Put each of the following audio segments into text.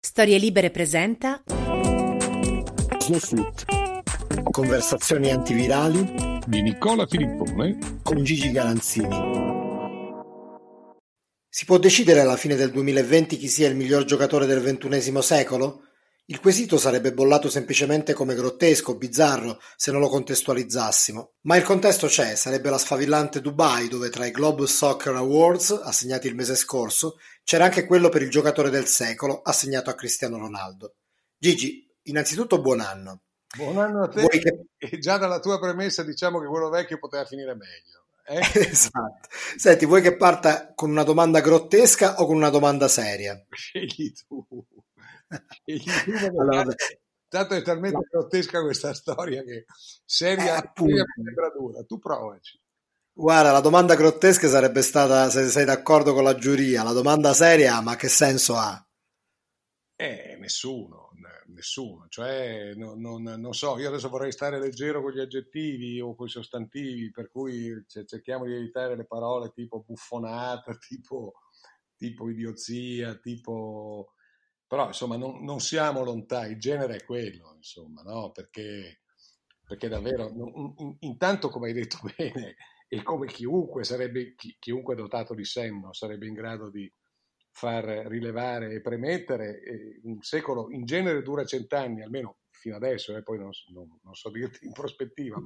Storie Libere presenta Snowflute. Conversazioni antivirali di Nicola Filippone con Gigi Galanzini. Si può decidere alla fine del 2020 chi sia il miglior giocatore del XXI secolo? Il quesito sarebbe bollato semplicemente come grottesco, bizzarro, se non lo contestualizzassimo. Ma il contesto c'è, sarebbe la sfavillante Dubai, dove tra i Globe Soccer Awards, assegnati il mese scorso, c'era anche quello per il giocatore del secolo, assegnato a Cristiano Ronaldo. Gigi, innanzitutto buon anno. Buon anno a te. Che... E già dalla tua premessa diciamo che quello vecchio poteva finire meglio. Eh? esatto. Senti, vuoi che parta con una domanda grottesca o con una domanda seria? Scegli tu. allora, tanto è talmente no. grottesca questa storia che seria, eh, seria sembra dura. Tu provaci. Guarda, la domanda grottesca sarebbe stata se sei d'accordo con la giuria. La domanda seria, ma che senso ha? Eh, nessuno, nessuno. Cioè, non, non, non, so, io adesso vorrei stare leggero con gli aggettivi o con i sostantivi, per cui cerchiamo di evitare le parole tipo buffonata, tipo, tipo idiozia, tipo però insomma non, non, siamo lontani, il genere è quello, insomma, no? perché, perché davvero, non, intanto come hai detto bene, e come chiunque sarebbe, chi, chiunque dotato di senno sarebbe in grado di far rilevare e premettere, eh, un secolo in genere dura cent'anni, almeno fino adesso, e eh, poi non, non, non so dirti in prospettiva,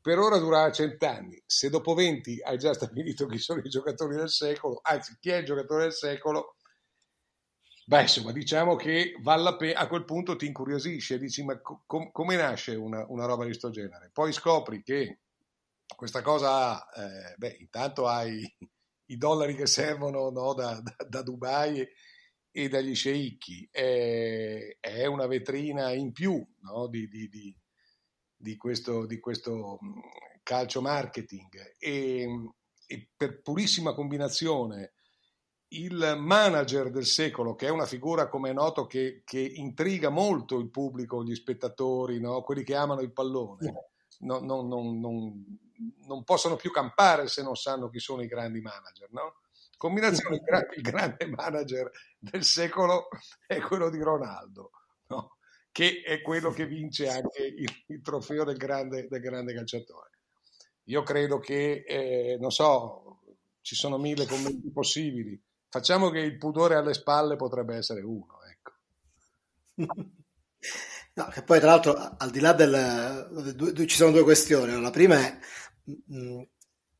per ora durava cent'anni. Se dopo venti hai già stabilito chi sono i giocatori del secolo, anzi chi è il giocatore del secolo, Beh, insomma, diciamo che pe- a quel punto ti incuriosisce, dici ma com- come nasce una, una, roba di questo genere? Poi scopri che questa cosa, eh, beh, intanto hai i dollari che servono no, da, da, da, Dubai e, e dagli sceicchi, è, è, una vetrina in più no, di, di, di, di, questo, di questo mm, calcio marketing e, e per purissima combinazione il manager del secolo, che è una figura, come è noto, che, che intriga molto il pubblico, gli spettatori, no? quelli che amano il pallone, no, no, non possono più campare se non sanno chi sono i grandi manager. Combinazione, il, gra- il, grande manager del secolo è quello di Ronaldo, che è quello che vince anche il, il trofeo del grande, del grande, calciatore. Io credo che, eh, non so, ci sono mille commenti possibili Facciamo che il pudore alle spalle potrebbe essere uno, ecco. No, che poi tra l'altro al di là del... ci sono due questioni. La prima è mh, mm,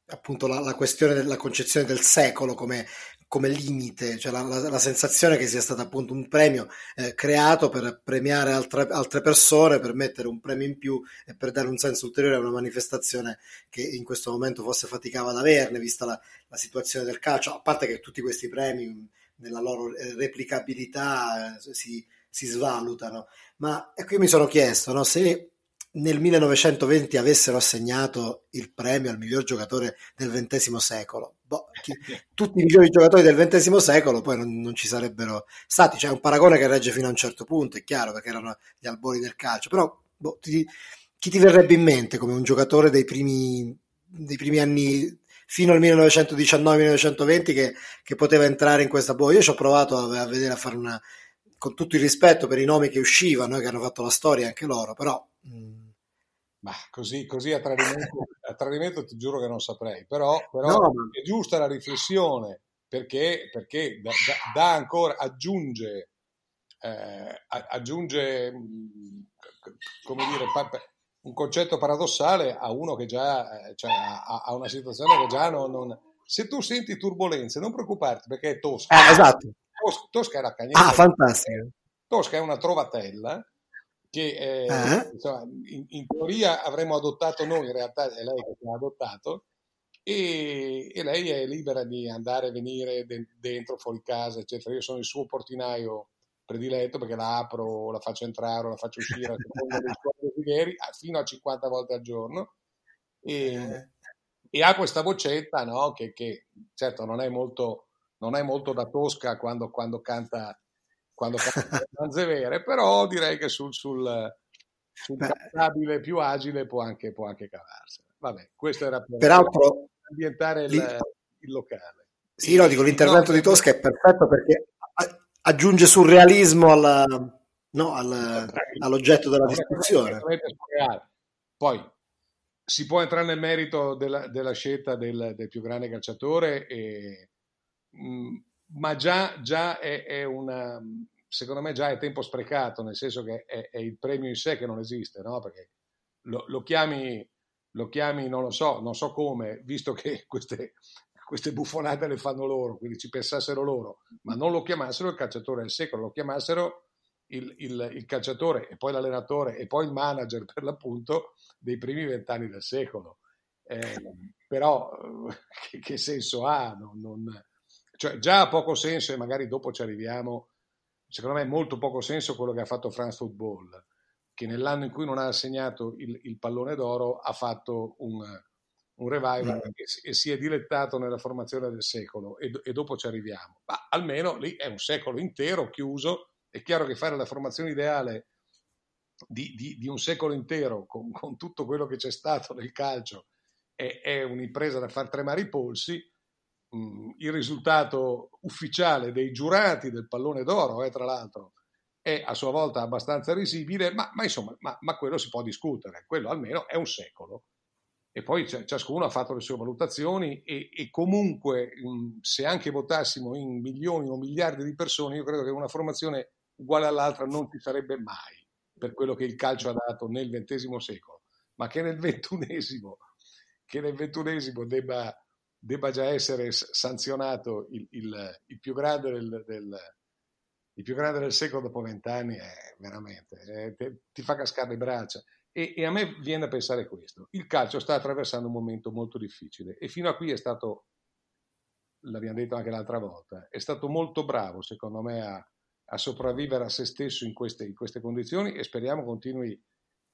appunto la, la, questione della concezione del secolo come, come limite, cioè la, la, la, sensazione che sia stato appunto un premio eh, creato per premiare altre, altre, persone, per mettere un premio in più e per dare un senso ulteriore a una manifestazione che in questo momento forse faticava ad averne, vista la, situazione del calcio, a parte che tutti questi premi nella loro eh, replicabilità eh, si, si, svalutano. Ma ecco, io mi sono chiesto no, se nel 1920 avessero assegnato il premio al miglior giocatore del XX secolo. Boh, chi, tutti i migliori giocatori del XX secolo poi non, non, ci sarebbero stati. C'è un paragone che regge fino a un certo punto, è chiaro, perché erano gli albori del calcio, però boh, ti, chi ti verrebbe in mente come un giocatore dei primi, dei primi anni fino al 1919-1920 che, che, poteva entrare in questa boh. Io ci ho provato a, a vedere, a fare una, con tutto il rispetto per i nomi che uscivano, eh, che hanno fatto la storia anche loro, però... Mh, mm, ma così, così a, tradimento, a, tradimento, ti giuro che non saprei, però, però no, è giusta la riflessione perché, perché da, da, da ancora aggiunge, eh, aggiunge come dire, un concetto paradossale a uno che già cioè, ha, ha, una situazione che già non, non, Se tu senti turbulenze, non preoccuparti perché è tosca. Eh, esatto. Tosca, tosca è la cagnetta. Ah, fantastico. Tosca è una trovatella che eh, uh-huh. insomma, in, in, teoria avremmo adottato noi, in realtà è lei che ci ha adottato, e, e, lei è libera di andare e venire de- dentro, fuori casa, eccetera. Io sono il suo portinaio prediletto perché la apro, la faccio entrare o la faccio uscire a seconda dei suoi desideri fino a 50 volte al giorno e, eh. e ha questa vocetta no? che, che, certo non è molto, non è molto da tosca quando, quando canta quando canta le danze vere però direi che sul, sul, sul cantabile più agile può anche, può anche cavarsene vabbè questo era per peraltro ambientare il, il locale. Sì no dico l'intervento no, di Tosca è perfetto perché aggiunge surrealismo alla, no, al, all'oggetto della discussione. Poi si può entrare nel merito della, della scelta del, del, più grande calciatore, e, mh, mm, ma già, già è, è, una, secondo me già è tempo sprecato, nel senso che è, è il premio in sé che non esiste, no? perché lo, lo, chiami, lo chiami, non lo so, non so come, visto che queste, queste buffonate le fanno loro, quindi ci pensassero loro, ma non lo chiamassero il calciatore del secolo, lo chiamassero il, il, il calciatore e poi l'allenatore e poi il manager per l'appunto dei primi vent'anni del secolo. Eh, però che, che, senso ha? Non, non, cioè, già ha poco senso e magari dopo ci arriviamo, secondo me molto poco senso quello che ha fatto France Football, che nell'anno in cui non ha assegnato il, il pallone d'oro ha fatto un, un revival mm. e, e, si è dilettato nella formazione del secolo e, e, dopo ci arriviamo. Ma almeno lì è un secolo intero chiuso. È chiaro che fare la formazione ideale di, di, di un secolo intero con, con, tutto quello che c'è stato nel calcio è, è un'impresa da far tremare i polsi. Il risultato ufficiale dei giurati del pallone d'oro, eh, tra l'altro, è a sua volta abbastanza risibile, ma, ma insomma, ma, ma quello si può discutere. Quello almeno è un secolo e poi ciascuno ha fatto le sue valutazioni e, e, comunque se anche votassimo in milioni o miliardi di persone, io credo che una formazione uguale all'altra non ci sarebbe mai per quello che il calcio ha dato nel XX secolo, ma che nel XXI, che nel XXI debba, debba, già essere sanzionato il, il, il, più del, del, il, più grande del, secolo dopo vent'anni, è veramente, è, te, ti fa cascare le braccia. E, e, a me viene da pensare questo. Il calcio sta attraversando un momento molto difficile e fino a qui è stato, l'abbiamo detto anche l'altra volta, è stato molto bravo secondo me a, a sopravvivere a se stesso in queste, in queste condizioni e speriamo continui,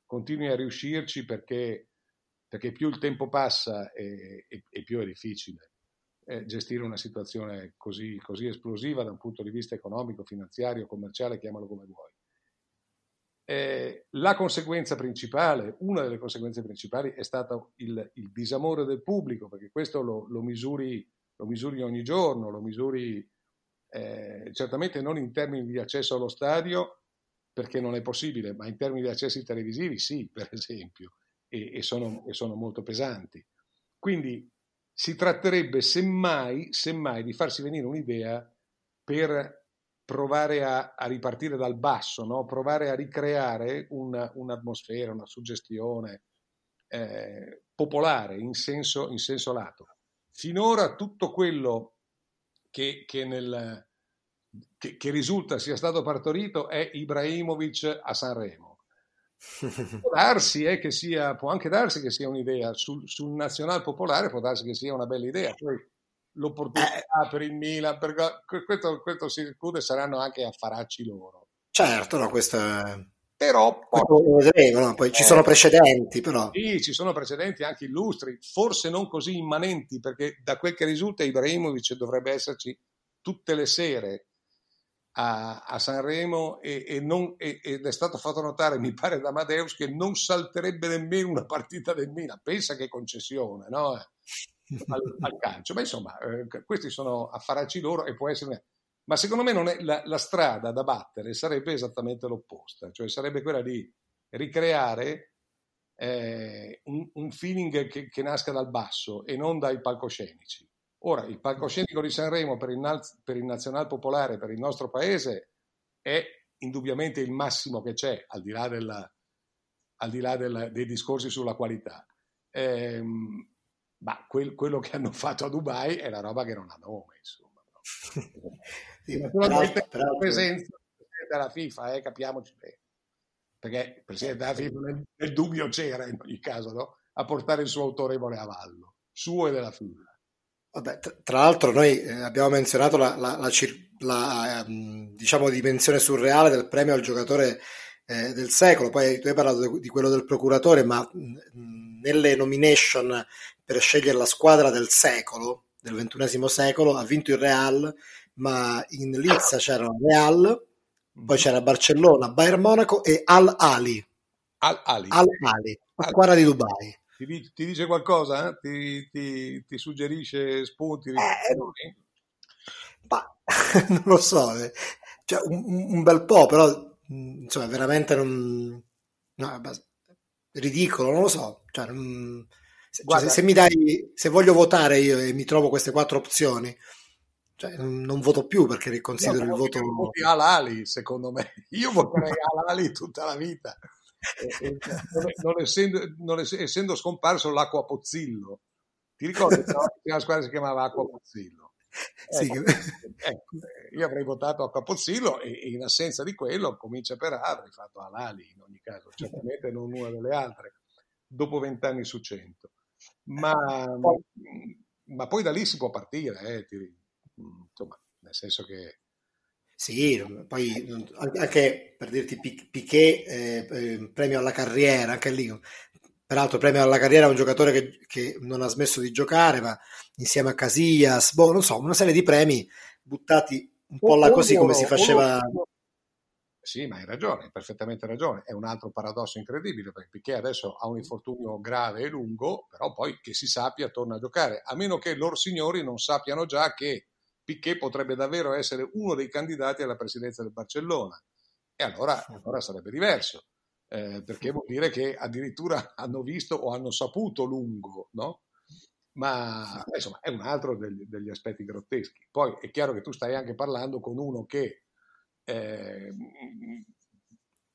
continui a riuscirci perché, perché, più il tempo passa e, e, e più è difficile eh, gestire una situazione così, così esplosiva da un punto di vista economico, finanziario, commerciale, chiamalo come vuoi. Eh, la conseguenza principale, una delle conseguenze principali è stato il, il disamore del pubblico, perché questo lo, lo, misuri, lo misuri, ogni giorno, lo misuri eh, certamente non in termini di accesso allo stadio, perché non è possibile, ma in termini di accessi televisivi sì, per esempio, e, e, sono, e sono, molto pesanti. Quindi si tratterebbe semmai, semmai di farsi venire un'idea per provare a, a, ripartire dal basso, no? provare a ricreare una, un'atmosfera, una suggestione eh, popolare in senso, in senso, lato. Finora tutto quello che, che, nel, che, che, risulta sia stato partorito è Ibrahimovic a Sanremo. Può, darsi, eh, sia, può anche darsi che sia un'idea, sul, sul nazional popolare può darsi che sia una bella idea, poi l'opportunità eh. per il Milan, per, questo, questo si discute, saranno anche affaracci loro. Certo, no, questo è... Però poi, vedremo, no? poi ci sono eh. precedenti, però. Sì, ci sono precedenti anche illustri, forse non così immanenti, perché da quel che risulta Ibrahimovic dovrebbe esserci tutte le sere a, a Sanremo e, e non, e, ed è stato fatto notare, mi pare da Amadeus, che non salterebbe nemmeno una partita del Milan. Pensa che concessione, no? al, al, calcio. Ma insomma, eh, questi sono affaracci loro e può essere... Ma secondo me non è la, la, strada da battere sarebbe esattamente l'opposta, cioè sarebbe quella di ricreare eh, un, un, feeling che, che, nasca dal basso e non dai palcoscenici. Ora, il palcoscenico di Sanremo per il, per il Nazionale Popolare, per il nostro paese, è indubbiamente il massimo che c'è, al di là, della, al di là della, dei discorsi sulla qualità. Eh, ma quel, quello che hanno fatto a Dubai è la roba che non ha nome, insomma. No? sì, naturalmente però, la presenza della FIFA, eh, capiamoci bene, perché il Presidente della FIFA nel, nel, dubbio c'era in ogni caso, no? a portare il suo autorevole avallo, suo e della FIFA. Vabbè, tra l'altro noi eh, abbiamo menzionato la, la, la, la ehm, diciamo, dimensione surreale del premio al giocatore eh, del secolo, poi tu hai parlato di quello del procuratore, ma mh, nelle nomination per scegliere la squadra del secolo, del ventunesimo secolo, ha vinto il Real, ma in lizza c'erano Real, poi c'era Barcellona, Bayern Monaco e Al Ali. Al Ali. Al Ali, squadra di Dubai. Ti, ti dice qualcosa? Ti, ti, ti, suggerisce spunti? Eh, ma, non lo so, eh. cioè, un, un, bel po', però insomma, veramente non... No, ridicolo, non lo so. Cioè, non, se, cioè, se, se, mi dai, se voglio votare io e mi trovo queste quattro opzioni, cioè, non voto più perché considero no, il voto. Voti Alali, secondo me. Io voterei Alali tutta la vita non, essendo, non essendo, scomparso l'acqua Pozzillo. Ti ricordi no? la squadra si chiamava Acqua Pozzillo? Ecco, ecco, io avrei votato Acqua Pozzillo e, e, in assenza di quello comincia per A, avrei fatto Alali in ogni caso, certamente non una delle altre, dopo vent'anni su cento. Ma, ma, poi da lì si può partire, eh, ti, insomma, nel senso che sì, poi anche per dirti Piquet, eh, eh, premio alla carriera, anche lì, peraltro premio alla carriera è un giocatore che, che, non ha smesso di giocare, ma insieme a Casillas, boh, non so, una serie di premi buttati un po' là così come si faceva. Sì, ma hai ragione, hai perfettamente ragione. È un altro paradosso incredibile perché Piquet adesso ha un infortunio grave e lungo, però poi che si sappia torna a giocare, a meno che loro signori non sappiano già che Piquet potrebbe davvero essere uno dei candidati alla presidenza del Barcellona. E allora, allora sarebbe diverso, eh, perché vuol dire che addirittura hanno visto o hanno saputo lungo, no? Ma insomma è un altro degli, degli, aspetti grotteschi. Poi è chiaro che tu stai anche parlando con uno che, eh,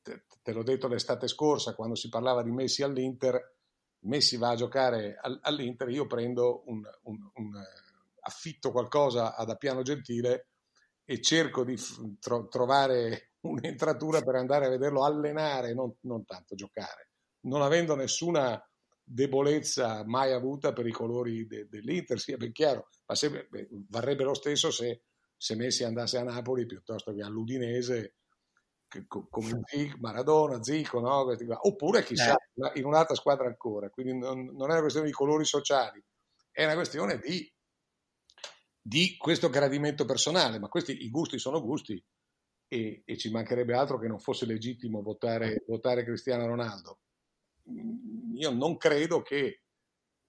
te, te, l'ho detto l'estate scorsa, quando si parlava di Messi all'Inter, Messi va a giocare all'Inter, io prendo un, un, un affitto qualcosa ad Appiano Gentile e cerco di tro- trovare un'entratura per andare a vederlo allenare, non, non tanto giocare, non avendo nessuna debolezza mai avuta per i colori de- dell'Inter, sia ben chiaro, ma se, beh, varrebbe lo stesso se, se, Messi andasse a Napoli piuttosto che all'Udinese come Maradona, Zico, no? oppure chissà eh. in un'altra squadra ancora, quindi non, non è una questione di colori sociali, è una questione di di questo gradimento personale, ma questi i gusti sono gusti e, e ci mancherebbe altro che non fosse legittimo votare, votare Cristiano Ronaldo. Mm, io non credo che,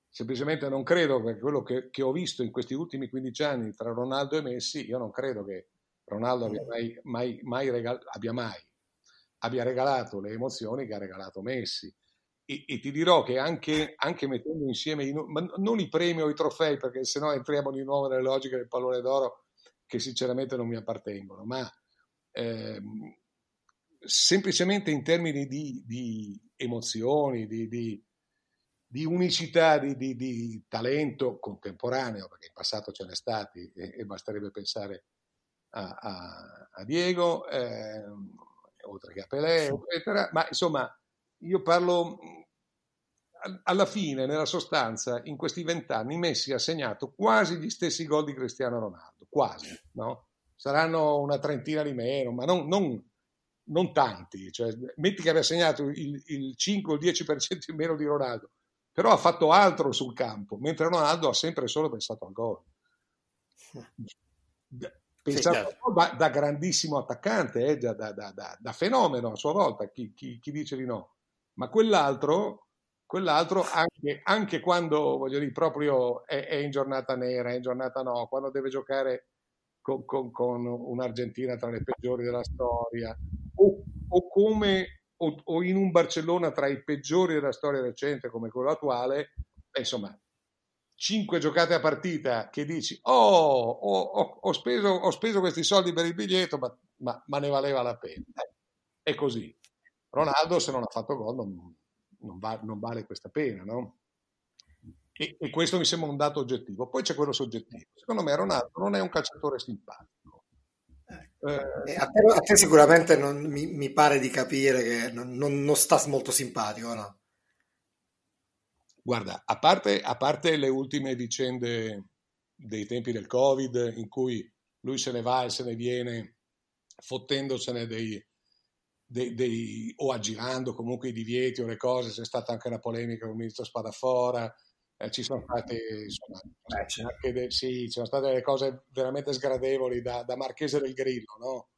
semplicemente non credo, perché quello che, che, ho visto in questi ultimi 15 anni tra Ronaldo e Messi, io non credo che Ronaldo abbia mai, mai, mai, regal- abbia, mai abbia regalato le emozioni che ha regalato Messi e, e, ti dirò che anche, anche mettendo insieme, i, non i premi o i trofei, perché sennò entriamo di nuovo nelle logiche del pallone d'oro che sinceramente non mi appartengono, ma ehm, semplicemente in termini di, di emozioni, di, di, di unicità, di, talento contemporaneo, perché in passato ce n'è stati e, e basterebbe pensare a, a, a Diego, eh, oltre che a Pelé, eccetera, ma insomma io parlo alla fine, nella sostanza, in questi vent'anni Messi ha segnato quasi gli stessi gol di Cristiano Ronaldo, quasi, no? Saranno una trentina di meno, ma non, non, non tanti. Cioè, metti che abbia segnato il, il 5 o il 10% in meno di Ronaldo, però ha fatto altro sul campo, mentre Ronaldo ha sempre solo pensato al gol. Pensato da, da, grandissimo attaccante, eh, da, da, da, fenomeno a sua volta, chi, chi, chi dice di no? Ma quell'altro quell'altro anche, anche, quando voglio dire proprio è, è, in giornata nera, è in giornata no, quando deve giocare con, con, con un'Argentina tra le peggiori della storia o, o come o, o, in un Barcellona tra i peggiori della storia recente come quello attuale, insomma, cinque giocate a partita che dici oh, ho, ho, speso, ho speso, questi soldi per il biglietto, ma, ma, ma ne valeva la pena. È così. Ronaldo se non ha fatto gol non, non, va, non vale questa pena, no? E, e, questo mi sembra un dato oggettivo. Poi c'è quello soggettivo. Secondo me Ronaldo non è un calciatore simpatico. Eh, a, te, a, te, sicuramente non, mi, mi, pare di capire che non, non, non sta molto simpatico, no? Guarda, a parte, a parte, le ultime vicende dei tempi del Covid, in cui lui se ne va e se ne viene fottendosene dei, dei, dei, o aggirando comunque i divieti o le cose, c'è stata anche una polemica con il ministro Spadafora, eh, ci sono state, insomma, eh, de, sì, ci sono state delle cose veramente sgradevoli da, da Marchese del Grillo, no?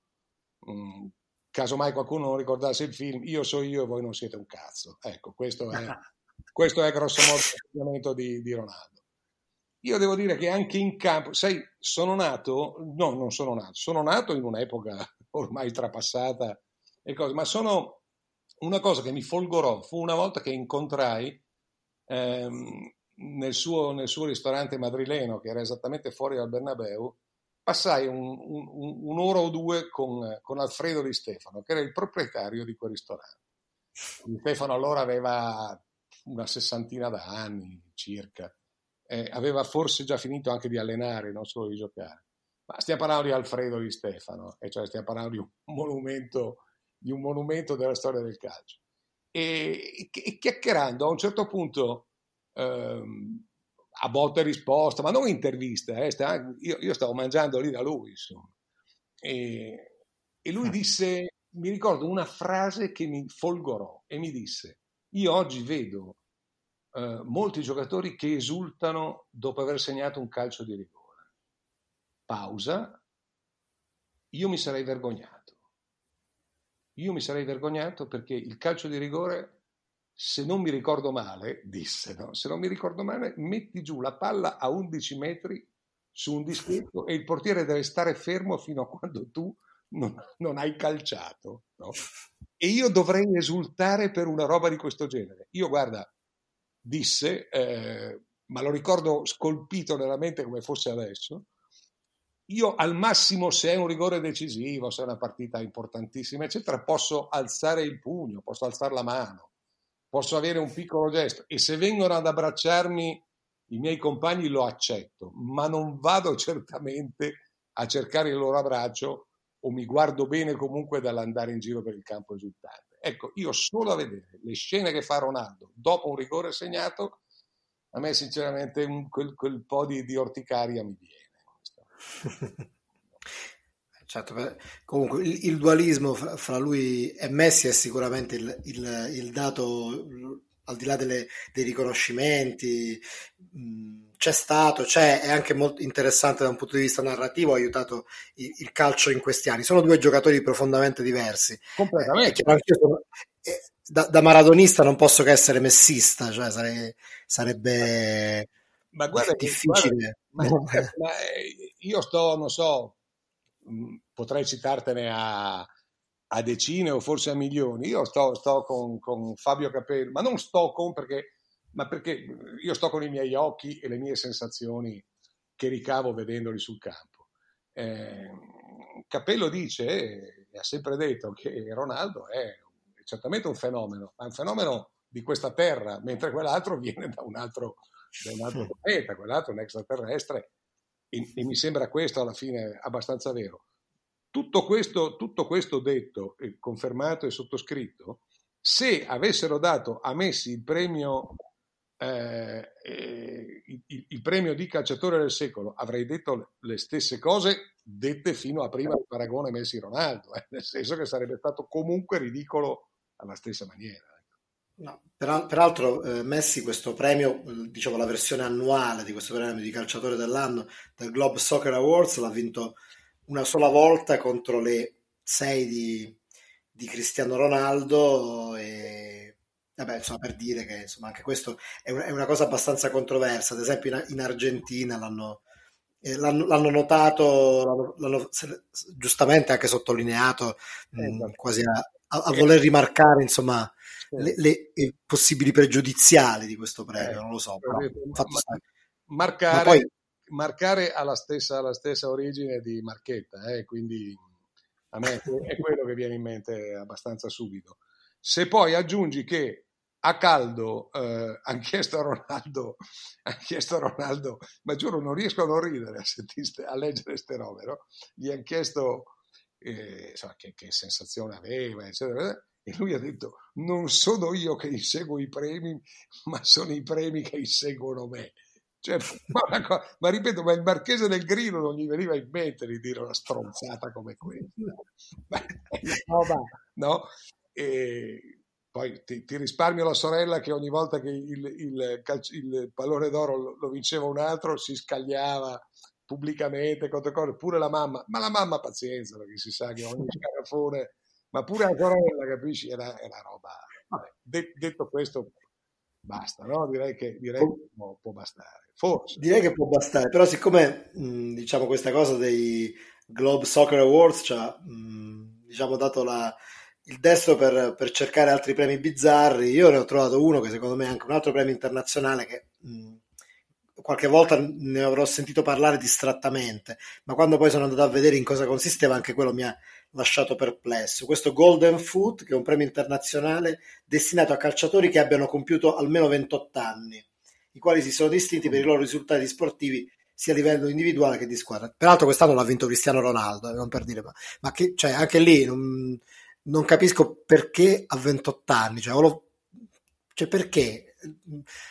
Mm, casomai qualcuno non ricordasse il film, io so io e voi non siete un cazzo. Ecco, questo è, questo è grosso modo l'atteggiamento di, di Ronaldo. Io devo dire che anche in campo, sai, sono nato, no, non sono nato, sono nato in un'epoca ormai trapassata cose, ma sono una cosa che mi folgorò fu una volta che incontrai ehm, nel, suo, nel, suo, ristorante madrileno, che era esattamente fuori dal Bernabeu, passai un, un, un'ora o due con, con, Alfredo Di Stefano, che era il proprietario di quel ristorante. Di Stefano allora aveva una sessantina d'anni circa, eh, aveva forse già finito anche di allenare, non solo di giocare. Ma stiamo parlando di Alfredo Di Stefano, e cioè stiamo parlando di un monumento, di un monumento della storia del calcio. E, e chiacchierando a un certo punto ehm, a botta e risposta, ma non intervista, eh, sta, io, io, stavo mangiando lì da lui, insomma. E, e lui ah. disse, mi ricordo una frase che mi folgorò e mi disse, io oggi vedo eh, molti giocatori che esultano dopo aver segnato un calcio di rigore. Pausa, io mi sarei vergognato. Io mi sarei vergognato perché il calcio di rigore se non mi ricordo male, disse, no? se non mi ricordo male, metti giù la palla a 11 metri su un dischetto e il portiere deve stare fermo fino a quando tu non, non hai calciato. No? E io dovrei esultare per una roba di questo genere. Io, guarda, disse, eh, ma lo ricordo scolpito nella mente come fosse adesso, io al massimo se è un rigore decisivo, se è una partita importantissima, eccetera, posso alzare il pugno, posso alzare la mano posso avere un piccolo gesto e se vengono ad abbracciarmi i miei compagni lo accetto, ma non vado certamente a cercare il loro abbraccio o mi guardo bene comunque dall'andare in giro per il campo esultante. Ecco, io solo a vedere le scene che fa Ronaldo dopo un rigore segnato, a me sinceramente quel, quel po' di, di orticaria mi viene. Certo, comunque il, il dualismo fra, fra, lui e Messi è sicuramente il, il, il dato, al di là delle, dei riconoscimenti, mh, c'è stato, c'è, è anche molto interessante da un punto di vista narrativo, ha aiutato il, il calcio in questi anni. Sono due giocatori profondamente diversi. Completamente. Eh, sono, eh, da, da, maradonista non posso che essere messista, cioè sare, sarebbe ma guarda, difficile. Guarda, ma, ma io sto, non so, Mm, potrei citartene a, a, decine o forse a milioni. Io sto, sto con, con, Fabio Capello, ma non sto con perché, ma perché io sto con i miei occhi e le mie sensazioni che ricavo vedendoli sul campo. Eh, Capello dice, e ha sempre detto, che Ronaldo è certamente un fenomeno, ma è un fenomeno di questa terra, mentre quell'altro viene da un altro, da un altro pianeta, quell'altro è un extraterrestre e, e mi sembra questo alla fine abbastanza vero. Tutto questo, tutto questo detto, confermato e sottoscritto, se avessero dato a Messi il premio, eh, eh, il, il premio di calciatore del secolo, avrei detto le stesse cose dette fino a prima del paragone Messi-Ronaldo, eh, nel senso che sarebbe stato comunque ridicolo alla stessa maniera. No, peraltro eh, Messi questo premio, diciamo la versione annuale di questo premio di calciatore dell'anno del Globe Soccer Awards l'ha vinto una sola volta contro le sei di, di Cristiano Ronaldo e vabbè insomma per dire che insomma anche questo è, un, è una cosa abbastanza controversa. Ad esempio in, in Argentina l'hanno, eh, l'hanno, l'hanno, notato l'hanno, l'hanno, giustamente anche sottolineato mh, esatto. quasi a, a, a voler rimarcare insomma le, le, le, possibili pregiudiziali di questo premio, eh, non lo so. Però, marcare, poi... marcare alla, stessa, alla stessa origine di Marchetta, eh, quindi a me è quello che viene in mente abbastanza subito. Se poi aggiungi che a caldo eh, hanno chiesto a Ronaldo, han chiesto a Ronaldo, ma giuro non riesco a non ridere a, sentiste, a leggere ste robe, no? gli hanno chiesto eh, insomma, che, che, sensazione aveva, eccetera, e lui ha detto, non sono io che inseguo i premi, ma sono i premi che inseguono me. Cioè, ma, co- ma, ripeto, ma il marchese del Grillo non gli veniva in mente di dire una stronzata come questa. no? E poi ti, ti, risparmio la sorella che ogni volta che il, il, calcio, il pallone d'oro lo, lo, vinceva un altro si scagliava pubblicamente contro cose, pure la mamma, ma la mamma pazienza perché si sa che ogni scarafone, ma pure la sorella, capisci, è la roba. Vabbè, de, detto questo, basta, no? Direi che, direi che può, può, bastare. Forse. Direi che può bastare, però siccome mh, diciamo questa cosa dei Globe Soccer Awards ci ha diciamo, dato la, il destro per, per, cercare altri premi bizzarri, io ne ho trovato uno che secondo me è anche un altro premio internazionale che mh, qualche volta ne avrò sentito parlare distrattamente, ma quando poi sono andato a vedere in cosa consisteva anche quello mi ha lasciato perplesso. Questo Golden Foot, che è un premio internazionale destinato a calciatori che abbiano compiuto almeno 28 anni, i quali si sono distinti per i loro risultati sportivi sia a livello individuale che di squadra. Peraltro quest'anno l'ha vinto Cristiano Ronaldo, eh, non per dire, ma, ma che, cioè, anche lì non, non, capisco perché a 28 anni, cioè, lo, cioè perché?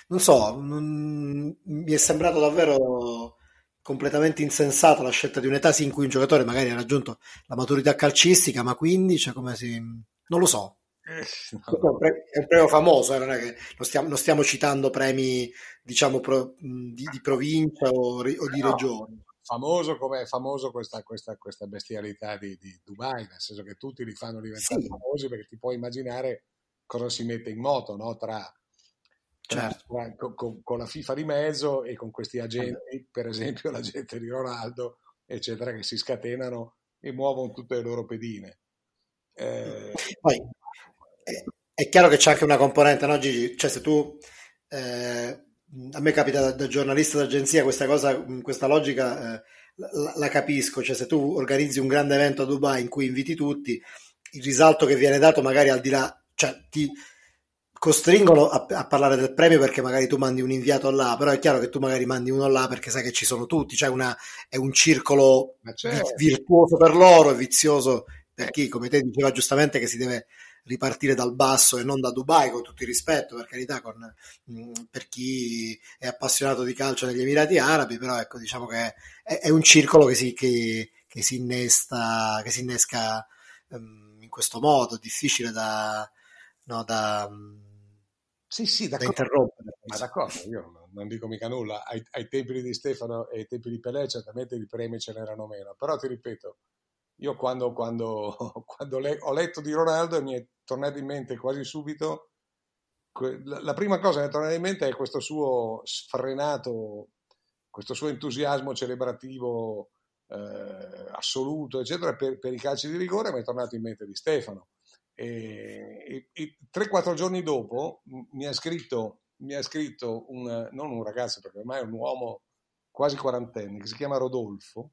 Non so, non, mi è sembrato davvero completamente insensata la scelta di un'età sì in cui un giocatore magari ha raggiunto la maturità calcistica, ma quindi cioè, come si... non lo so. Eh, no. È un premio famoso, eh, non è che non stiamo, non stiamo citando premi diciamo pro, di, di, provincia o, o di no, regione. Famoso come è famoso questa, questa, questa bestialità di, di, Dubai, nel senso che tutti li fanno diventare sì. famosi perché ti puoi immaginare cosa si mette in moto no? tra. Con, con, con, la FIFA di mezzo e con questi agenti, per esempio l'agente di Ronaldo, eccetera, che si scatenano e muovono tutte le loro pedine. Eh... Poi è, è, chiaro che c'è anche una componente, no Gigi? Cioè se tu... Eh, a me capita da, da, giornalista d'agenzia questa cosa, questa logica eh, la, la, capisco, cioè se tu organizzi un grande evento a Dubai in cui inviti tutti, il risalto che viene dato magari al di là, cioè ti, costringono a, a, parlare del premio perché magari tu mandi un inviato là, però è chiaro che tu magari mandi uno là perché sai che ci sono tutti, cioè una, è un circolo certo. virtuoso per loro e vizioso per chi, come te diceva giustamente, che si deve ripartire dal basso e non da Dubai, con tutto il rispetto, per carità, con, mh, mm, per chi è appassionato di calcio negli Emirati Arabi, però ecco, diciamo che è, è un circolo che si, che, che si innesta, che si innesca um, in questo modo, difficile da... No, da um, sì, sì, d'accordo. da interrompere. Ma d'accordo, io non dico mica nulla. Ai, ai, tempi di Stefano e ai tempi di Pelé certamente i premi ce n'erano meno, però ti ripeto, io quando, quando, quando le, ho letto di Ronaldo mi è tornato in mente quasi subito, la, la prima cosa che mi è tornata in mente è questo suo sfrenato, questo suo entusiasmo celebrativo eh, assoluto, eccetera, per, per i calci di rigore mi è tornato in mente di Stefano e, e, 3-4 giorni dopo mi ha scritto, mi ha scritto un, non un ragazzo, perché ormai è un uomo quasi quarantenne, che si chiama Rodolfo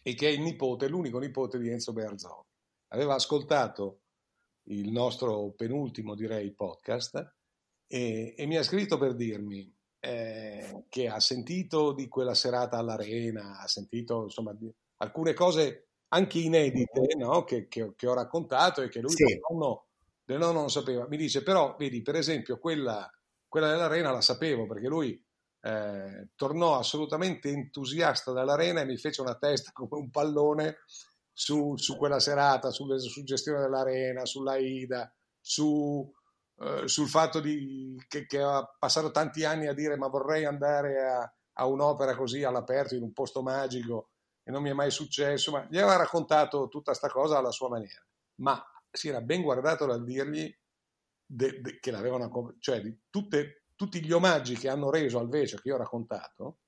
e che è il nipote, l'unico nipote di Enzo Bearzoni. Aveva ascoltato il nostro penultimo, direi, podcast e, e mi ha scritto per dirmi eh, che ha sentito di quella serata all'arena, ha sentito insomma di, alcune cose anche inedite no? che, che, che, ho raccontato e che lui sì. nonno, del nonno non sapeva. Mi dice però, vedi, per esempio, quella, quella dell'arena la sapevo perché lui eh, tornò assolutamente entusiasta dall'arena e mi fece una testa come un pallone su, su quella serata, sulla suggestione dell'arena, sulla Ida, su, eh, sul fatto di, che, che ha passato tanti anni a dire ma vorrei andare a, a un'opera così all'aperto in un posto magico e non mi è mai successo, ma gli aveva raccontato tutta questa cosa alla sua maniera, ma si era ben guardato dal dirgli de, de, che l'avevano, cioè di tutte, tutti gli omaggi che hanno reso al Vecio che io ho raccontato,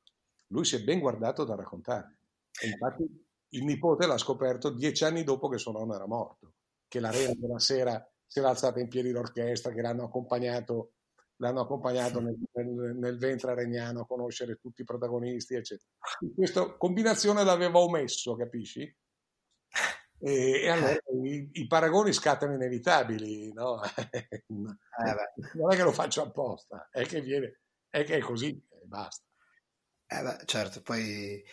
lui si è ben guardato da raccontare. E infatti il nipote l'ha scoperto dieci anni dopo che suo nonno era morto, che la reina della sera si era alzata in piedi l'orchestra, che l'hanno accompagnato l'hanno accompagnato nel, nel, nel, ventre regnano a conoscere tutti i protagonisti, eccetera. Questa combinazione l'aveva omesso, capisci? E, e allora i, i, paragoni scattano inevitabili, no? eh non è che lo faccio apposta, è che, viene, è, che è così e basta. Eh beh, certo, poi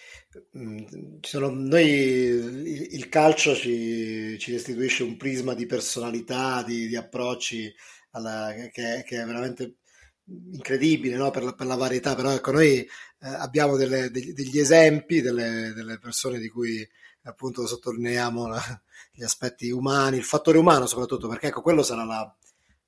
mh, mm, sono, noi il, il calcio ci, ci, restituisce un prisma di personalità, di, di approcci alla, che, che, è veramente incredibile no? per, la, per, la, varietà, però ecco, noi eh, abbiamo delle, degli, degli, esempi delle, delle, persone di cui appunto sottolineiamo la, gli aspetti umani, il fattore umano soprattutto, perché ecco, quello sarà la,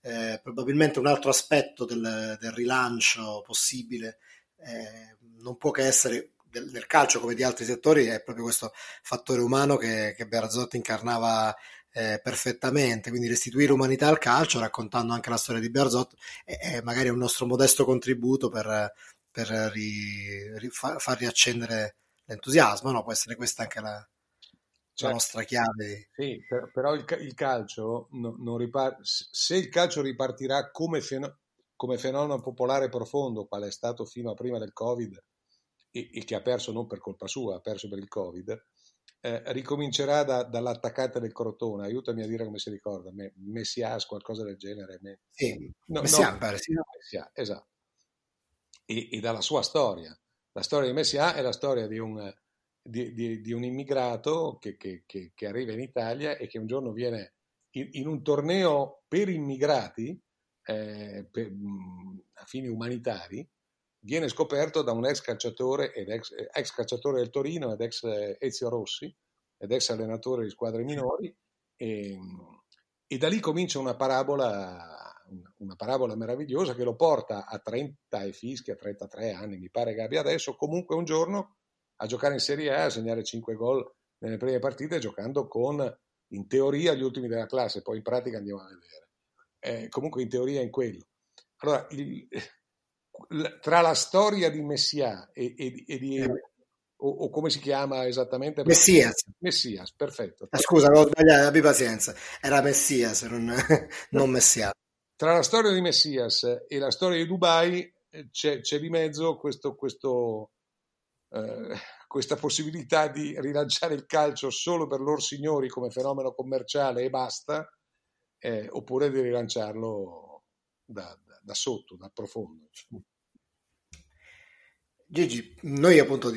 eh, probabilmente un altro aspetto del, del rilancio possibile, eh, non può che essere del, del, calcio come di altri settori, è proprio questo fattore umano che, che Berzot incarnava eh, perfettamente, quindi restituire umanità al calcio raccontando anche la storia di Berzot è, è magari un nostro modesto contributo per, per ri, ri, fa, far riaccendere l'entusiasmo, no? può essere questa anche la, cioè, la nostra chiave. Sì, per, però il, il calcio no, non ripar- se il calcio ripartirà come, feno- come, fenomeno popolare profondo, quale è stato fino a prima del Covid, e, e che ha perso non per colpa sua, ha perso per il Covid, eh, ricomincerà da, dall'attaccante del Crotone, aiutami a dire come si ricorda, me, Messias, qualcosa del genere. Me, sì, no, Messias, no, pare, sì. Messias, esatto. E, e, dalla sua storia. La storia di Messias è la storia di un, di, di, di un immigrato che, che, che, che, arriva in Italia e che un giorno viene in, in un torneo per immigrati, eh, per, a fini umanitari, viene scoperto da un ex calciatore, ex, ex calciatore del Torino ed ex Ezio Rossi, ed ex allenatore di squadre minori, e, e da lì comincia una parabola, una parabola meravigliosa che lo porta a 30 e fischi, a 33 anni, mi pare che abbia adesso, comunque un giorno a giocare in Serie A, a segnare 5 gol nelle prime partite, giocando con, in teoria, gli ultimi della classe, poi in pratica andiamo a vedere. Eh, comunque in teoria in quello. Allora, il, tra la storia di Messia e, e, e di... Eh. O, o, come si chiama esattamente? Messias. Messias, perfetto. Ah, scusa, avevo sbagliato, abbi pazienza. Era Messias, non, non Messias. Tra la storia di Messias e la storia di Dubai eh, c'è, c'è di mezzo questo, questo, eh, questa possibilità di rilanciare il calcio solo per loro signori come fenomeno commerciale e basta, eh, oppure di rilanciarlo da, da sotto, da profondo. Gigi, noi appunto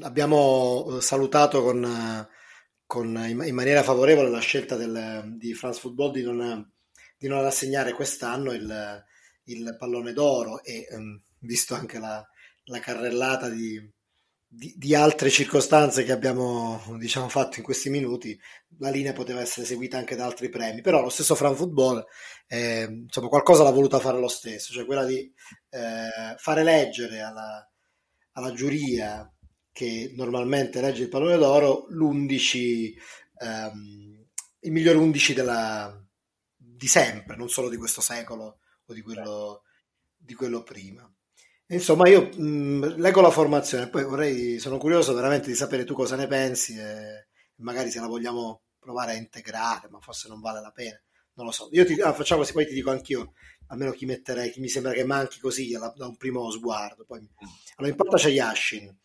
abbiamo salutato con, con, in maniera favorevole la scelta del, di France Football di non, di non assegnare quest'anno il, il, pallone d'oro e um, visto anche la, la carrellata di, di, di, altre circostanze che abbiamo diciamo, fatto in questi minuti, la linea poteva essere seguita anche da altri premi, però lo stesso Fran Football eh, insomma, qualcosa l'ha voluta fare lo stesso, cioè quella di eh, fare leggere alla, alla, giuria che normalmente legge il pallone d'oro l'11, ehm, il miglior 11 della, di sempre, non solo di questo secolo o di quello, di quello prima. Insomma, io mh, leggo la formazione, poi vorrei, sono curioso veramente di sapere tu cosa ne pensi e magari se la vogliamo provare a integrare, ma forse non vale la pena. Non lo so. Io ti, ah, facciamo così, poi ti dico anch'io, almeno chi metterei, chi mi sembra che manchi così da, da un primo sguardo. Poi, allora, in porta c'è Yashin.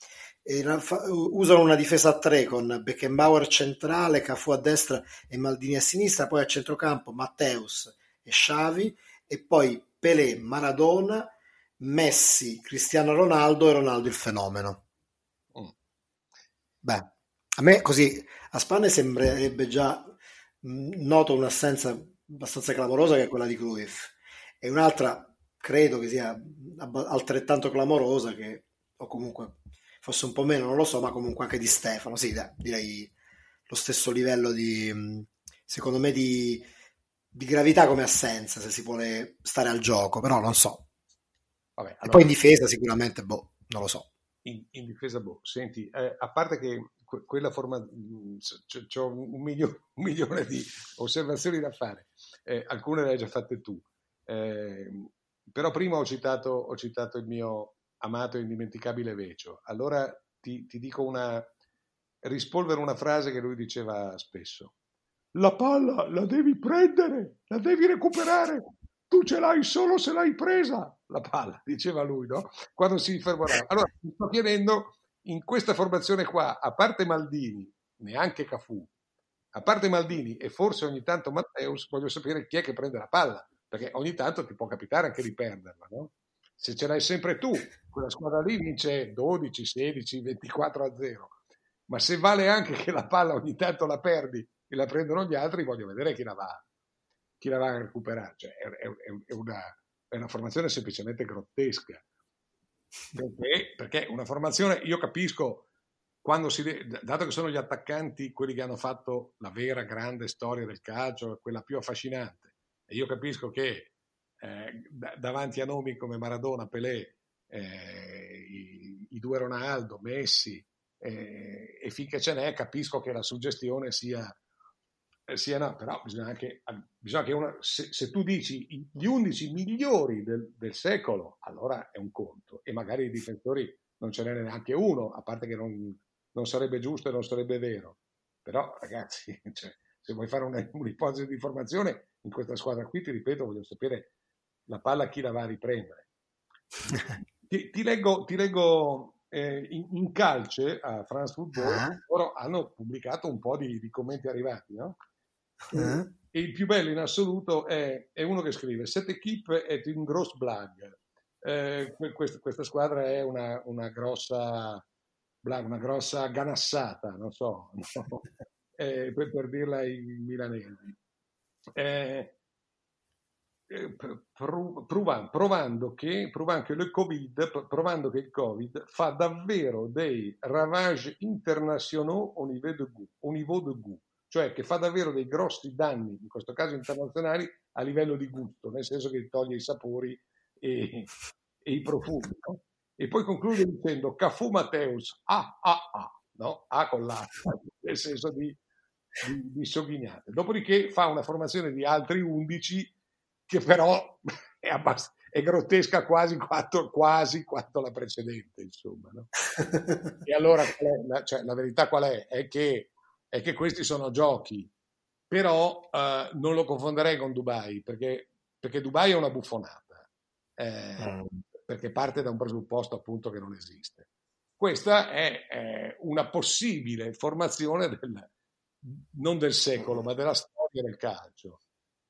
E, fa, usano una difesa a tre con Beckenbauer centrale, Cafu a destra e Maldini a sinistra, poi a centrocampo Matteus e Xavi e poi Pelé, Maradona Messi, Cristiano Ronaldo e Ronaldo il fenomeno. Mm. Beh, a me così a Spagna sembrerebbe già noto un'assenza abbastanza clamorosa che è quella di Cruyff e un'altra credo che sia altrettanto clamorosa che o comunque fosse un po' meno, non lo so, ma comunque anche di Stefano, sì, dai, direi lo stesso livello di secondo me di, di gravità come assenza se si vuole stare al gioco, però non so, Vabbè, allora, e poi in difesa sicuramente, boh, non lo so. In, in difesa, boh, senti, eh, a parte che que- quella forma, c- c- ho un, milio- un, milione di osservazioni da fare, eh, alcune le hai già fatte tu, eh, però prima ho citato, ho citato, il mio amato e indimenticabile Vecio, allora ti, ti dico una, rispolvere una frase che lui diceva spesso. La palla la devi prendere, la devi recuperare, tu ce l'hai solo se l'hai presa la palla, diceva lui, no? Quando si fermerà. Allora, mi sto chiedendo, in questa formazione qua, a parte Maldini, neanche Cafù, a parte Maldini e forse ogni tanto Matteus, voglio sapere chi è che prende la palla, perché ogni tanto ti può capitare anche di perderla, no? Se ce l'hai sempre tu, quella squadra lì vince 12, 16, 24 a 0. Ma se vale anche che la palla ogni tanto la perdi e la prendono gli altri, voglio vedere chi la va, chi la va a recuperare. Cioè, è, è, è una, è una formazione semplicemente grottesca. Perché, perché una formazione, io capisco, quando si, dato che sono gli attaccanti quelli che hanno fatto la vera grande storia del calcio, quella più affascinante, e io capisco che eh, davanti a nomi come Maradona, Pelé, eh, i, i, due Ronaldo, Messi, eh, e finché ce n'è capisco che la suggestione sia, eh, sia no, però bisogna anche, bisogna che una, se, se, tu dici gli 11 migliori del, del, secolo, allora è un conto, e magari i difensori non ce n'è neanche uno, a parte che non, non sarebbe giusto e non sarebbe vero. Però ragazzi, cioè, se vuoi fare un'ipotesi di formazione in questa squadra qui, ti ripeto, voglio sapere la palla chi la va a riprendere. ti, ti, leggo, ti leggo eh, in, in, calce a France Football, uh-huh. loro hanno pubblicato un po' di, di commenti arrivati, no? Uh-huh. E il più bello in assoluto è, è uno che scrive: Cette équipe est une grosse blague. Eh, questa, questa, squadra è una, una, grossa, una grossa ganassata, non so, no? eh, per, per, dirla in milanese. Eh, eh, provando, provando, che, provando, che COVID, provando che il Covid fa davvero dei ravage internazionali au niveau de goût, cioè che fa davvero dei grossi danni, in questo caso internazionali, a livello di gusto, nel senso che toglie i sapori e, e i profumi. No? E poi conclude dicendo Cafu Mateus, A, A, A, no? A con l'H, nel senso di, di, di sogghignate. Dopodiché fa una formazione di altri 11 che però è, abbast- è grottesca quasi quanto, quasi quanto, la precedente, insomma. No? e allora la, cioè, la, verità qual è? È che, è che questi sono giochi, però eh, non lo confonderei con Dubai, perché, perché Dubai è una buffonata, eh, mm. perché parte da un presupposto appunto che non esiste. Questa è, è una possibile formazione del, non del secolo, ma della storia del calcio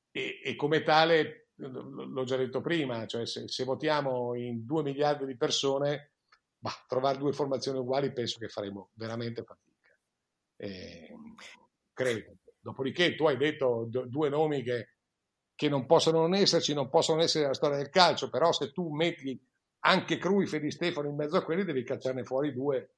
e, e come tale, l'ho già detto prima, cioè se, se votiamo in 2 miliardi di persone, bah, trovare due formazioni uguali penso che faremo veramente fatica. Eh, credo. Dopodiché tu hai detto due nomi che, che, non possono non esserci, non possono essere nella storia del calcio, però se tu metti anche Cruyff e Di Stefano in mezzo a quelli devi cacciarne fuori due,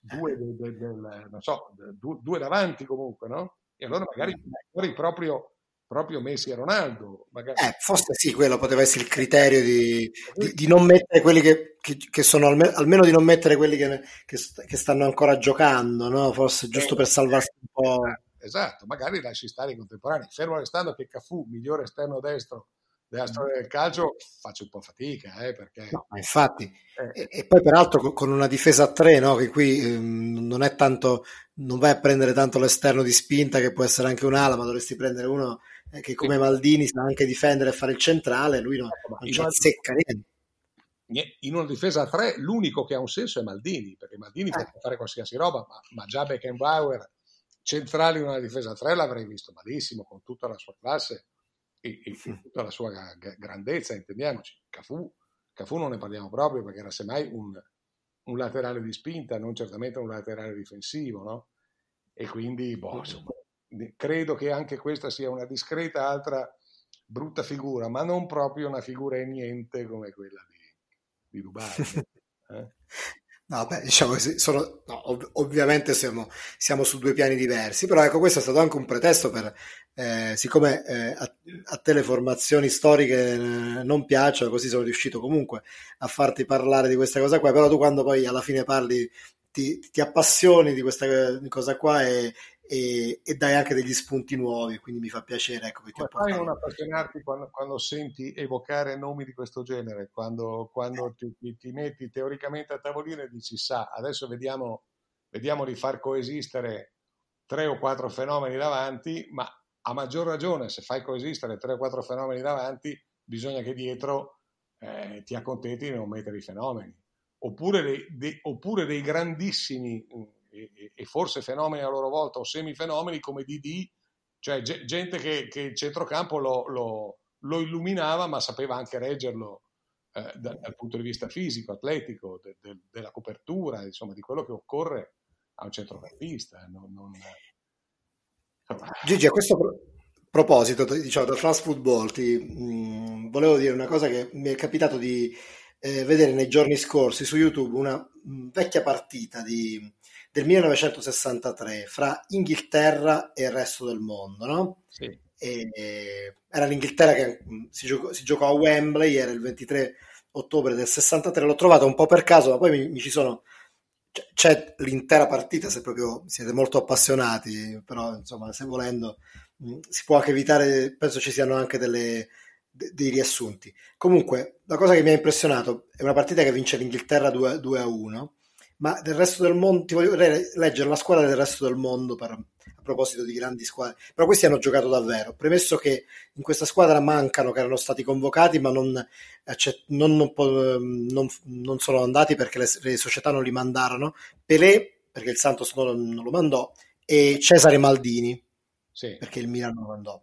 due, del, del, del, so, due, due davanti comunque, no? E allora magari fuori proprio proprio Messi e Ronaldo. Magari. Eh, forse sì, quello poteva essere il criterio di, di, di non mettere quelli che, che, che, sono almeno, almeno di non mettere quelli che, che stanno ancora giocando, no? forse giusto per salvarsi un po'. Esatto, magari lasci stare i contemporanei. Fermo restando che Cafu, migliore esterno destro della storia del calcio, faccio un po' fatica, eh, perché... No, infatti, eh. e, e, poi peraltro con una difesa a tre, no, che qui ehm, non è tanto, non vai a prendere tanto l'esterno di spinta che può essere anche un'ala, ma dovresti prendere uno eh, che come Maldini sa anche difendere e fare il centrale, lui no, non ci azzecca niente. In una difesa a tre l'unico che ha un senso è Maldini, perché Maldini eh. può fare qualsiasi roba, ma, ma già Beckenbauer centrale in una difesa a tre l'avrei visto malissimo, con tutta la sua classe e, e tutta la sua grandezza, intendiamoci. Cafu, Cafu non ne parliamo proprio perché era semmai un, un laterale di spinta, non certamente un laterale difensivo, no? E quindi, boh, insomma, credo che anche questa sia una discreta altra brutta figura, ma non proprio una figura e niente come quella di, di Dubai. eh? No, beh, diciamo che sono, no, ov- ovviamente siamo, siamo, su due piani diversi, però ecco, questo è stato anche un pretesto per, eh, siccome eh, a, a, te le formazioni storiche eh, non piacciono, così sono riuscito comunque a farti parlare di questa cosa qua, però tu quando poi alla fine parli ti, ti appassioni di questa cosa qua e, e, e, dai anche degli spunti nuovi, quindi mi fa piacere. Ecco, che ti Ma fai non appassionarti quando, quando, senti evocare nomi di questo genere, quando, quando ti, ti, ti, metti teoricamente a tavolino e dici sa, adesso vediamo, vediamo di far coesistere tre o quattro fenomeni davanti, ma a maggior ragione se fai coesistere tre o quattro fenomeni davanti, bisogna che dietro eh, ti accontenti di non mettere i fenomeni. Oppure dei, dei, oppure dei grandissimi e, e, forse fenomeni a loro volta o semifenomeni come DD, cioè gente che, che il centrocampo lo, lo, lo, illuminava ma sapeva anche reggerlo eh, dal, dal, punto di vista fisico, atletico, de, de, della copertura, insomma di quello che occorre a un centrocampista. Non, non... Gigi, a questo proposito, diciamo, da France Football, ti, mh, mm, volevo dire una cosa che mi è capitato di eh, vedere nei giorni scorsi su YouTube, una mh, vecchia partita di, del 1963 fra Inghilterra e il resto del mondo, no? Sì. E, era l'Inghilterra che si giocò, si giocò, a Wembley, era il 23 ottobre del 63, l'ho trovata un po' per caso, ma poi mi, mi ci sono c'è l'intera partita se proprio siete molto appassionati, però insomma se volendo si può anche evitare, penso ci siano anche delle, dei riassunti. Comunque, la cosa che mi ha impressionato è una partita che vince l'Inghilterra 2, 2 a 1, ma del resto del mondo, ti voglio leggere la squadra del resto del mondo per, a proposito di grandi squadre, però questi hanno giocato davvero, premesso che in questa squadra mancano che erano stati convocati ma non, non, non, non sono andati perché le, le, società non li mandarono, Pelé perché il Santos non, lo mandò e Cesare Maldini sì. perché il Milan non lo mandò.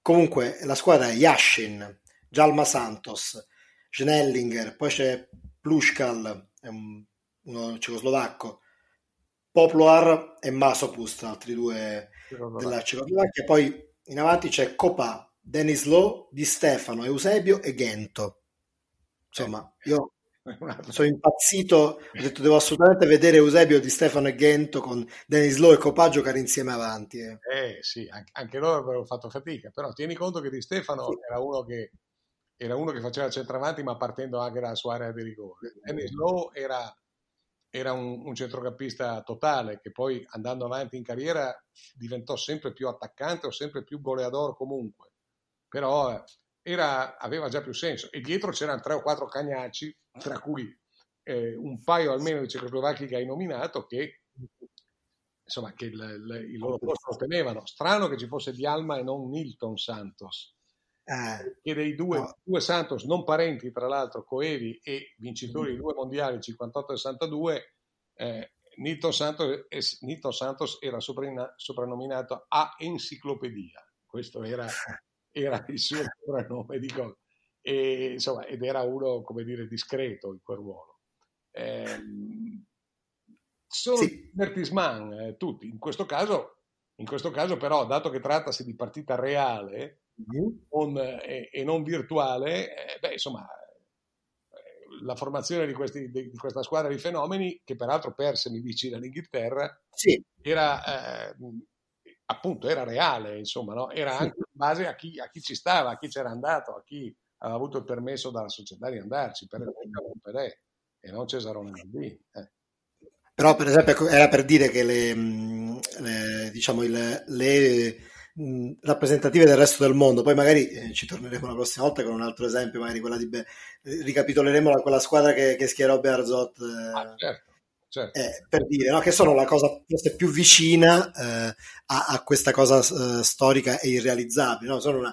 Comunque la squadra è Yashin, Jalma Santos, Schnellinger, poi c'è Plushkal, un, uno cecoslovacco, Poplar e Masopust, altri due della Cecoslovacchia. Poi in avanti c'è Copa, Denis Lowe, Di Stefano, Eusebio e Gento. Insomma, io sono impazzito, ho detto devo assolutamente vedere Eusebio Di Stefano e Gento con Denis Lowe e Copà giocare insieme avanti. Eh, eh sì, anche, loro avrebbero fatto fatica, però tieni conto che Di Stefano sì. era, uno che, era uno che faceva centravanti ma partendo anche dalla sua area di rigore. Denis Lowe era era un, un, centrocampista totale che poi andando avanti in carriera diventò sempre più attaccante o sempre più goleador comunque, però eh, era, aveva già più senso. E dietro c'erano tre o quattro cagnacci, tra cui eh, un paio almeno di cecoslovacchi che hai nominato che insomma che il, il, il loro posto lo tenevano. Strano che ci fosse Dialma e non Nilton Santos eh, che dei due, no. due, Santos non parenti, tra l'altro, coevi e vincitori mm. di due mondiali 58 e 62, eh, Nito, Santos, Nito Santos era soprannominato a enciclopedia. Questo era, era il suo soprannome di cosa. E, insomma, ed era uno, come dire, discreto in quel ruolo. Eh, sono sì. divertisman eh, tutti. In questo, caso, in questo caso, però, dato che trattasi di partita reale, non, e, e, non virtuale, eh, beh, insomma, eh, la formazione di, questi, di, questa squadra di fenomeni, che peraltro perse, mi dici, dall'Inghilterra, sì. era eh, appunto era reale, insomma, no? era anche in base a chi, a chi, ci stava, a chi c'era andato, a chi aveva avuto il permesso dalla società di andarci, per esempio Pelé e non Cesarone Maldini. Eh. Però, per esempio, era per dire che le, mm, le diciamo, il, le mh, rappresentative del resto del mondo. Poi magari eh, ci torneremo la prossima volta con un altro esempio, magari quella di Be- ricapitoleremo la, quella squadra che, che schierò Bearzot. Eh, ah, certo. Certo. Eh, per dire no? che sono la cosa forse più vicina eh, a, a, questa cosa uh, storica e irrealizzabile. No? Una,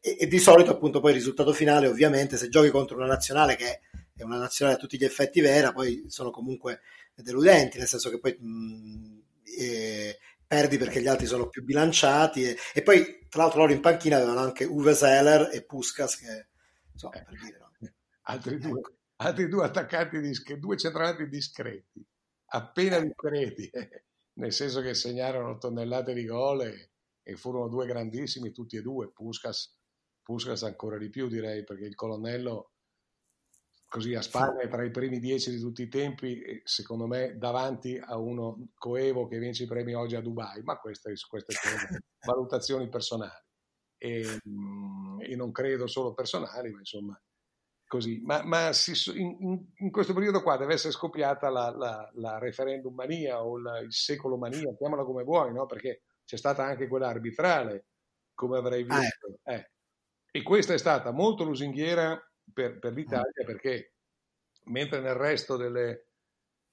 e, e, di solito, appunto, poi il risultato finale, ovviamente, se giochi contro una nazionale che è una nazionale a tutti gli effetti vera, poi sono comunque deludenti, nel senso che poi mh, eh, perdi perché gli altri sono più bilanciati e, e, poi tra l'altro loro in panchina avevano anche Uwe Seller e Puskas che insomma, per dire, no? altri, due, ecco. altri due attaccanti discreti, due centravanti discreti appena discreti nel senso che segnarono tonnellate di gol e, e, furono due grandissimi tutti e due Puskas, Puskas ancora di più direi perché il colonnello così a Spagna è tra i primi dieci di tutti i tempi, secondo me davanti a uno coevo che vince i premi oggi a Dubai, ma queste, queste sono valutazioni personali e, mm, e, non credo solo personali, ma insomma così. Ma, ma si, in, in, questo periodo qua deve essere scoppiata la, la, la referendum mania o la, il secolo mania, chiamala come vuoi, no? perché c'è stata anche quella arbitrale, come avrei ah, visto. Ah, eh. E questa è stata molto lusinghiera per, per l'Italia perché mentre nel resto delle,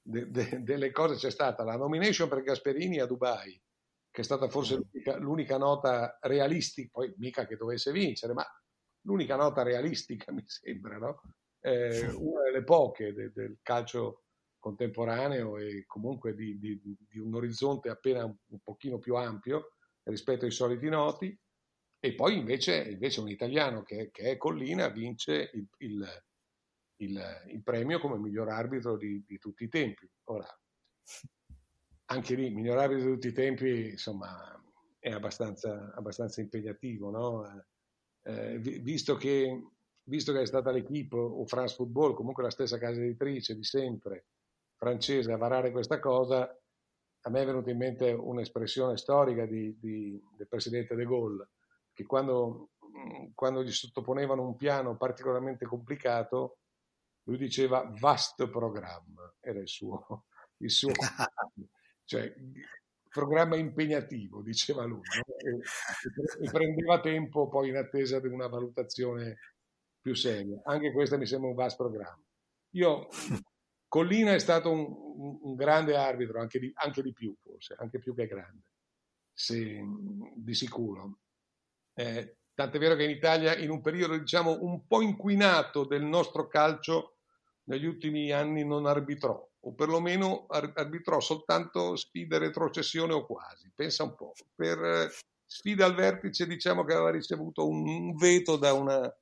de, de, delle, cose c'è stata la nomination per Gasperini a Dubai, che è stata forse l'unica, l'unica nota realistica, poi mica che dovesse vincere, ma l'unica nota realistica mi sembra, no? eh, una delle poche de, del calcio contemporaneo e comunque di, di, di un orizzonte appena un, un pochino più ampio rispetto ai soliti noti e poi invece, invece un italiano che, che, è Collina vince il, il, il, il, premio come miglior arbitro di, di, tutti i tempi. Ora, anche lì, miglior arbitro di tutti i tempi, insomma, è abbastanza, abbastanza impegnativo, no? eh, visto che visto che è stata l'equipe o France Football, comunque la stessa casa editrice di sempre, francese, a varare questa cosa, a me è venuta in mente un'espressione storica di, di, del presidente De Gaulle, che quando, quando, gli sottoponevano un piano particolarmente complicato, lui diceva vast programma, era il suo, il suo cioè, programma impegnativo, diceva lui, no? e, e, prendeva tempo poi in attesa di una valutazione più seria. Anche questo mi sembra un vast programma. Io, Collina è stato un, un, un grande arbitro, anche di, anche di, più forse, anche più che grande, se, di sicuro. Eh, tant'è vero che in Italia, in un periodo diciamo un po' inquinato del nostro calcio, negli ultimi anni non arbitrò o perlomeno arbitrò soltanto sfide retrocessione o quasi, pensa un po'. Per eh, sfida al vertice diciamo che aveva ricevuto un veto da una,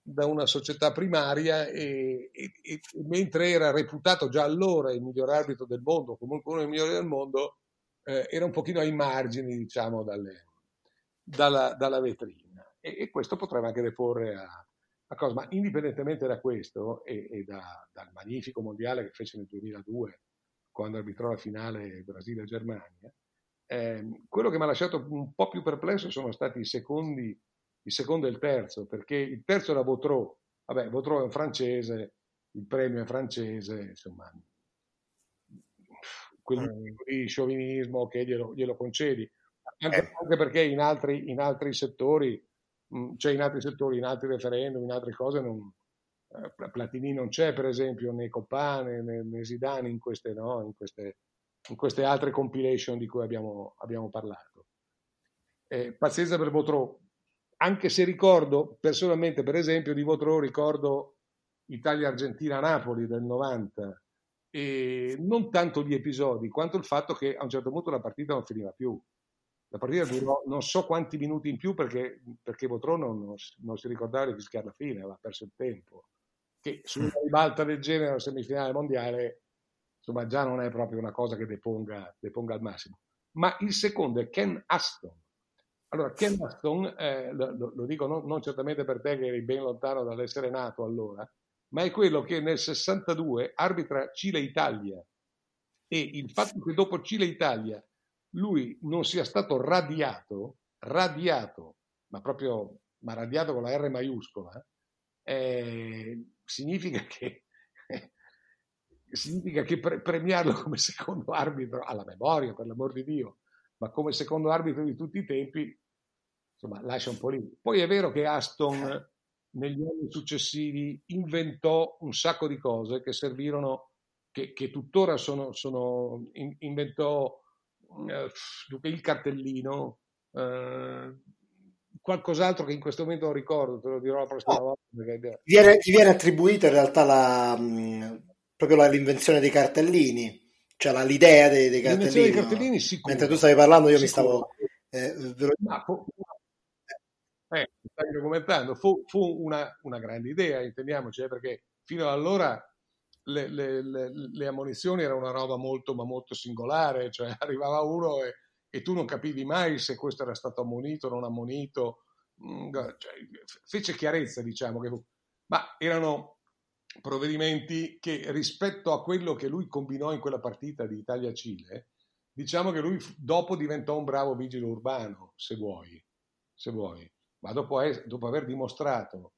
da una società primaria e, e, e, mentre era reputato già allora il miglior arbitro del mondo, comunque uno dei migliori del mondo, eh, era un pochino ai margini diciamo dalle, dalla, dalla, vetrina. E, e questo potrebbe anche deporre a, la cosa, ma indipendentemente da questo e, e da, dal magnifico mondiale che fece nel 2002, quando arbitrò la finale Brasile-Germania, eh, quello che mi ha lasciato un po' più perplesso sono stati i secondi, il secondo e il terzo, perché il terzo era Vautreau, vabbè, Vautreau è un francese, il premio è francese, insomma, quel tipo di sciovinismo che glielo, glielo concedi, anche, eh. anche perché in altri, in altri settori cioè in altri settori, in altri referendum, in altre cose, non, eh, Platini non c'è per esempio né Coppa né, né, né Zidane in queste, no? in, queste, in queste, altre compilation di cui abbiamo, abbiamo parlato. Eh, pazienza per Votrò, anche se ricordo personalmente per esempio di Votrò ricordo Italia-Argentina-Napoli del 90 e non tanto gli episodi quanto il fatto che a un certo punto la partita non finiva più la partita durò non so quanti minuti in più perché, perché Botrò non, non, si ricordava di fischiare la fine, aveva perso il tempo. Che su una ribalta del genere alla semifinale mondiale, insomma, già non è proprio una cosa che deponga, deponga al massimo. Ma il secondo è Ken Aston. Allora, Ken Aston, eh, lo, lo, dico non, non certamente per te che eri ben lontano dall'essere nato allora, ma è quello che nel 62 arbitra Cile-Italia. E il fatto che dopo Cile-Italia lui non sia stato radiato, radiato, ma proprio ma radiato con la R maiuscola, eh, significa che, significa che pre- premiarlo come secondo arbitro alla memoria, per l'amor di Dio, ma come secondo arbitro di tutti i tempi, insomma, lascia un po' lì. Poi è vero che Aston negli anni successivi inventò un sacco di cose che servirono, che, che tuttora sono, sono in, inventò eh, il cartellino, eh, qualcos'altro che in questo momento non ricordo, te lo dirò la prossima oh, volta. Perché... Gli, viene, gli viene attribuita in realtà la, mh, proprio la, l'invenzione dei cartellini, cioè la, l'idea dei, dei cartellini. Dei cartellini no? sicuro, Mentre tu stavi parlando io sicuro. mi stavo... Eh, ve fu, eh, stai documentando, fu, fu una, una, grande idea, intendiamoci, eh, perché fino ad allora le, le, le, le, ammonizioni era una roba molto, ma molto singolare, cioè arrivava uno e, e tu non capivi mai se questo era stato ammonito o non ammonito, mm, cioè, fece chiarezza, diciamo, che, ma erano provvedimenti che rispetto a quello che lui combinò in quella partita di Italia-Cile, diciamo che lui dopo diventò un bravo vigile urbano, se vuoi, se vuoi. ma dopo, dopo aver dimostrato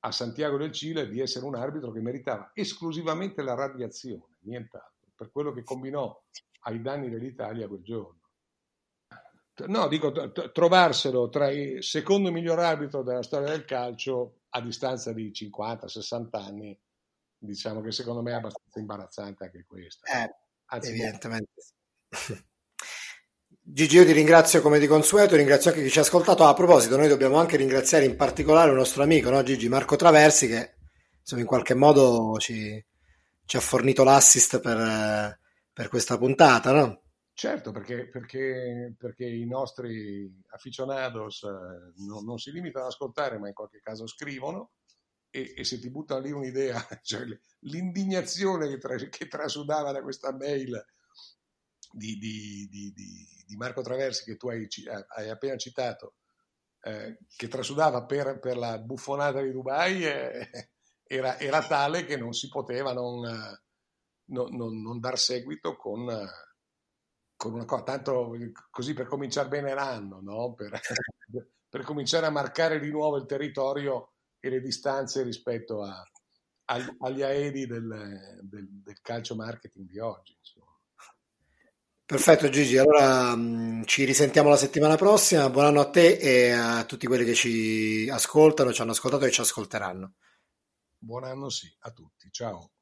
a Santiago del Cile di essere un arbitro che meritava esclusivamente la radiazione, nient'altro, per quello che combinò ai danni dell'Italia quel giorno. No, dico, trovarselo tra il secondo miglior arbitro della storia del calcio a distanza di 50-60 anni, diciamo che secondo me è abbastanza imbarazzante anche questo. Eh, Anzi, evidentemente. Gigi, io ti ringrazio come di consueto, ringrazio anche chi ci ha ascoltato. Ah, a proposito, noi dobbiamo anche ringraziare in particolare il nostro amico no, Gigi Marco Traversi che insomma, in qualche modo ci, ci ha fornito l'assist per, per questa puntata. No? Certo, perché, perché, perché, i nostri aficionados eh, non, non, si limitano ad ascoltare, ma in qualche caso scrivono e, e se ti buttano lì un'idea, cioè l'indignazione che, tra, che trasudava da questa mail di, di, di, di, Marco Traversi che tu hai, hai appena citato eh, che trasudava per, per, la buffonata di Dubai eh, era, era, tale che non si poteva non, non, non, non dar seguito con, con, una cosa, tanto così per cominciare bene l'anno, no? per, per, cominciare a marcare di nuovo il territorio e le distanze rispetto a, agli, agli aedi del, del, del, calcio marketing di oggi. Insomma. Perfetto Gigi, allora mh, mm, ci risentiamo la settimana prossima, buon anno a te e a tutti quelli che ci ascoltano, ci hanno ascoltato e ci ascolteranno. Buon anno sì, a tutti, ciao.